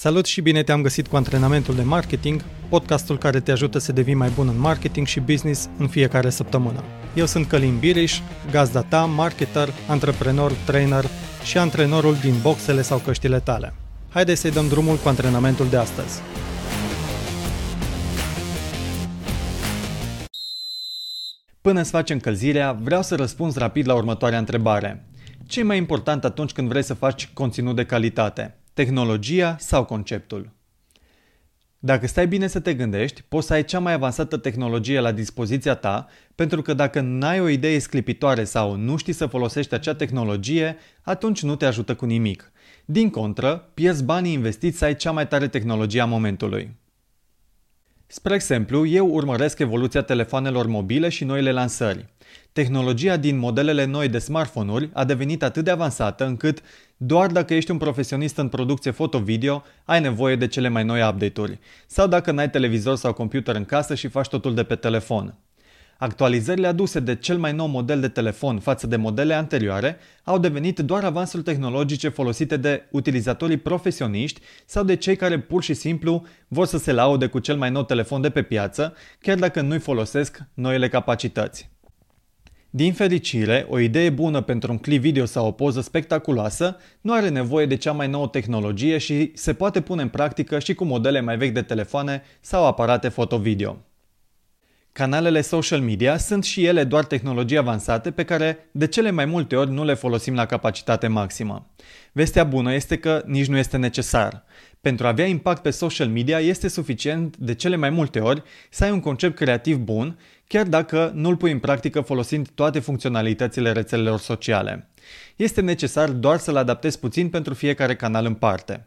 Salut și bine te-am găsit cu antrenamentul de marketing, podcastul care te ajută să devii mai bun în marketing și business în fiecare săptămână. Eu sunt Călin Biriș, gazda ta, marketer, antreprenor, trainer și antrenorul din boxele sau căștile tale. Haideți să-i dăm drumul cu antrenamentul de astăzi. Până îți faci încălzirea, vreau să răspunzi rapid la următoarea întrebare. Ce e mai important atunci când vrei să faci conținut de calitate? Tehnologia sau conceptul. Dacă stai bine să te gândești, poți să ai cea mai avansată tehnologie la dispoziția ta, pentru că dacă n-ai o idee sclipitoare sau nu știi să folosești acea tehnologie, atunci nu te ajută cu nimic. Din contră, pierzi banii investiți să ai cea mai tare tehnologie a momentului. Spre exemplu, eu urmăresc evoluția telefoanelor mobile și noile lansări. Tehnologia din modelele noi de smartphone-uri a devenit atât de avansată încât doar dacă ești un profesionist în producție foto-video, ai nevoie de cele mai noi update-uri. Sau dacă n-ai televizor sau computer în casă și faci totul de pe telefon. Actualizările aduse de cel mai nou model de telefon față de modele anterioare au devenit doar avansuri tehnologice folosite de utilizatorii profesioniști sau de cei care pur și simplu vor să se laude cu cel mai nou telefon de pe piață, chiar dacă nu-i folosesc noile capacități. Din fericire, o idee bună pentru un clip video sau o poză spectaculoasă nu are nevoie de cea mai nouă tehnologie și se poate pune în practică și cu modele mai vechi de telefoane sau aparate foto-video. Canalele social media sunt și ele doar tehnologii avansate pe care de cele mai multe ori nu le folosim la capacitate maximă. Vestea bună este că nici nu este necesar. Pentru a avea impact pe social media este suficient de cele mai multe ori să ai un concept creativ bun, chiar dacă nu-l pui în practică folosind toate funcționalitățile rețelelor sociale. Este necesar doar să-l adaptezi puțin pentru fiecare canal în parte.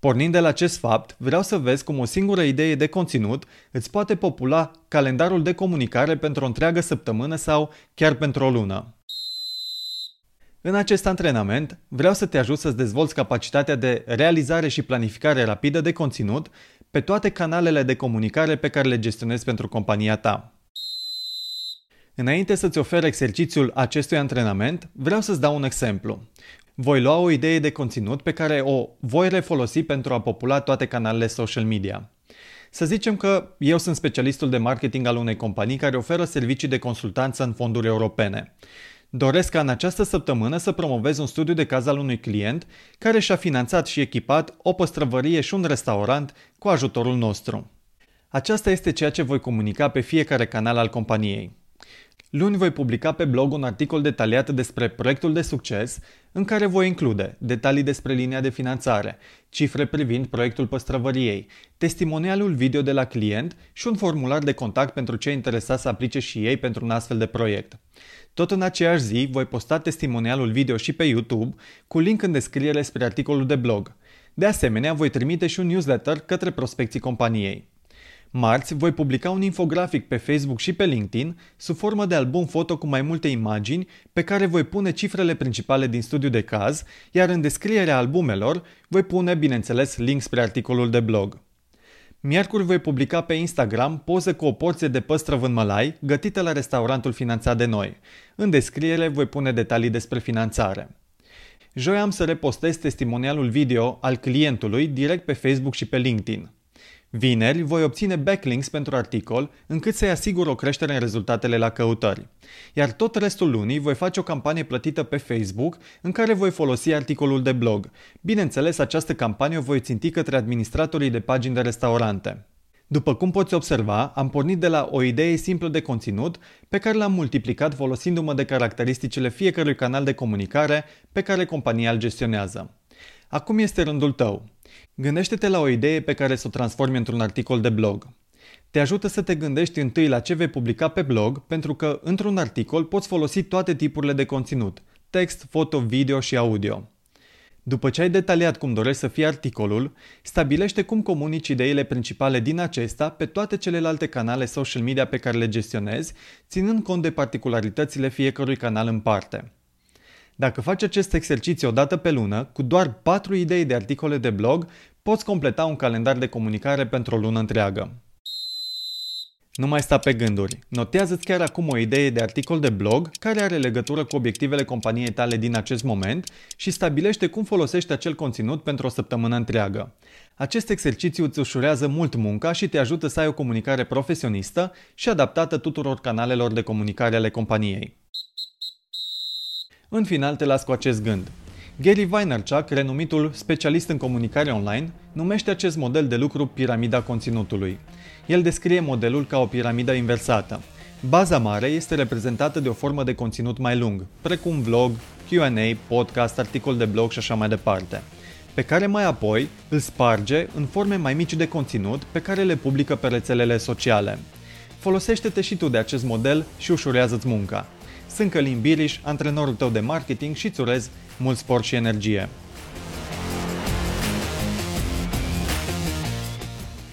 Pornind de la acest fapt, vreau să vezi cum o singură idee de conținut îți poate popula calendarul de comunicare pentru o întreagă săptămână sau chiar pentru o lună. În acest antrenament, vreau să te ajut să-ți dezvolți capacitatea de realizare și planificare rapidă de conținut pe toate canalele de comunicare pe care le gestionezi pentru compania ta. Înainte să-ți ofer exercițiul acestui antrenament, vreau să-ți dau un exemplu. Voi lua o idee de conținut pe care o voi refolosi pentru a popula toate canalele social media. Să zicem că eu sunt specialistul de marketing al unei companii care oferă servicii de consultanță în fonduri europene. Doresc ca în această săptămână să promovez un studiu de caz al unui client care și-a finanțat și echipat o păstrăvărie și un restaurant cu ajutorul nostru. Aceasta este ceea ce voi comunica pe fiecare canal al companiei. Luni voi publica pe blog un articol detaliat despre proiectul de succes, în care voi include detalii despre linia de finanțare, cifre privind proiectul păstrăvăriei, testimonialul video de la client și un formular de contact pentru cei interesați să aplice și ei pentru un astfel de proiect. Tot în aceeași zi voi posta testimonialul video și pe YouTube cu link în descriere spre articolul de blog. De asemenea, voi trimite și un newsletter către prospecții companiei. Marți voi publica un infografic pe Facebook și pe LinkedIn sub formă de album foto cu mai multe imagini pe care voi pune cifrele principale din studiu de caz, iar în descrierea albumelor voi pune, bineînțeles, link spre articolul de blog. Miercuri voi publica pe Instagram poze cu o porție de păstrăv în mălai gătită la restaurantul finanțat de noi. În descriere voi pune detalii despre finanțare. Joi am să repostez testimonialul video al clientului direct pe Facebook și pe LinkedIn. Vineri voi obține backlinks pentru articol încât să-i asigur o creștere în rezultatele la căutări. Iar tot restul lunii voi face o campanie plătită pe Facebook în care voi folosi articolul de blog. Bineînțeles, această campanie o voi ținti către administratorii de pagini de restaurante. După cum poți observa, am pornit de la o idee simplă de conținut pe care l-am multiplicat folosindu-mă de caracteristicile fiecărui canal de comunicare pe care compania îl gestionează. Acum este rândul tău. Gândește-te la o idee pe care să o transformi într-un articol de blog. Te ajută să te gândești întâi la ce vei publica pe blog, pentru că într-un articol poți folosi toate tipurile de conținut, text, foto, video și audio. După ce ai detaliat cum dorești să fie articolul, stabilește cum comunici ideile principale din acesta pe toate celelalte canale social media pe care le gestionezi, ținând cont de particularitățile fiecărui canal în parte. Dacă faci acest exercițiu o dată pe lună, cu doar 4 idei de articole de blog, poți completa un calendar de comunicare pentru o lună întreagă. Nu mai sta pe gânduri. Notează-ți chiar acum o idee de articol de blog care are legătură cu obiectivele companiei tale din acest moment și stabilește cum folosești acel conținut pentru o săptămână întreagă. Acest exercițiu îți ușurează mult munca și te ajută să ai o comunicare profesionistă și adaptată tuturor canalelor de comunicare ale companiei. În final te las cu acest gând. Gary Vaynerchuk, renumitul specialist în comunicare online, numește acest model de lucru piramida conținutului. El descrie modelul ca o piramidă inversată. Baza mare este reprezentată de o formă de conținut mai lung, precum vlog, Q&A, podcast, articol de blog și așa mai departe, pe care mai apoi îl sparge în forme mai mici de conținut pe care le publică pe rețelele sociale. Folosește-te și tu de acest model și ușurează-ți munca. Sunt Călin Biriș, antrenorul tău de marketing și îți urez mult sport și energie.